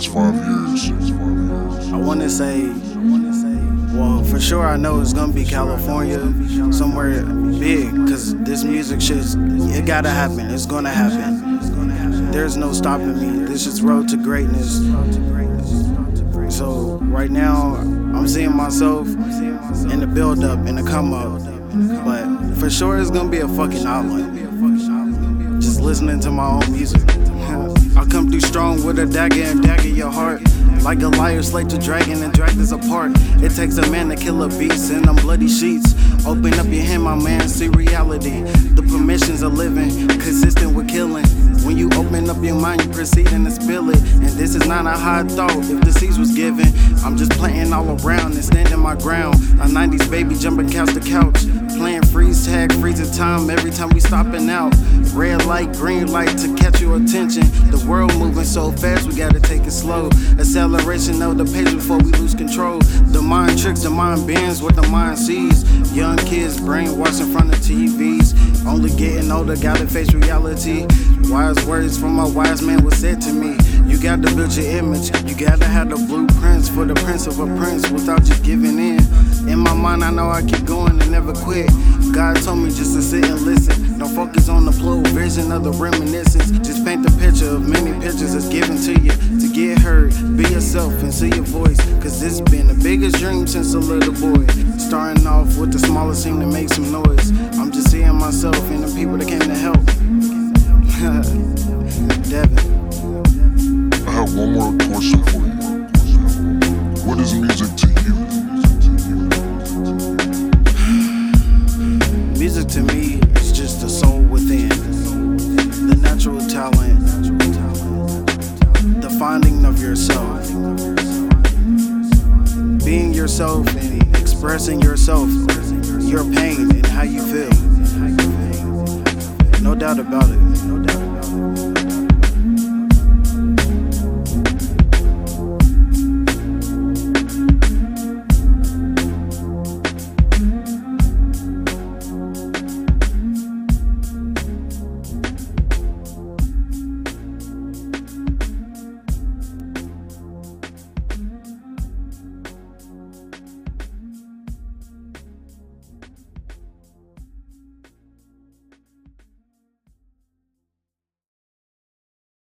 next five years? I want to say, well, for sure, I know it's gonna be California, somewhere big, cause this music shit, it gotta happen. It's gonna happen. There's no stopping me. This is road to greatness. So right now, I'm seeing myself in the build up, in the come up, but for sure, it's gonna be a fucking island. Just listening to my own music. I come through strong with a dagger and dagger your heart. Like a liar, slay to dragon and drag this apart. It takes a man to kill a beast in them bloody sheets. Open up your hand, my man, see reality. The permissions of living, consistent with killing. When you open up your mind, you proceeding to spill it. And this is not a high thought. If the seeds was given, I'm just planting all around and standing my ground. A 90s baby jumping couch to couch. Playing freeze tag, freezing time every time we stopping out. Red light, green light to catch your attention. The world moving so fast, we gotta take it slow. Acceleration of the pace before we lose control. The mind tricks, the mind bends what the mind sees. Young kids brainwashed in front of TVs. Only getting older, gotta face reality. Wise words from a wise man was said to me. You gotta build your image, you gotta have the blueprints for the prince of a prince without just giving in. Mind, I know I keep going and never quit. God told me just to sit and listen. Don't focus on the flow, vision of the reminiscence. Just paint the picture of many pictures that's given to you to get heard. Be yourself and see your voice. Cause this been the biggest dream since a little boy. Starting yourself, being yourself and expressing yourself, your pain and how you feel. No doubt about it. No doubt about it.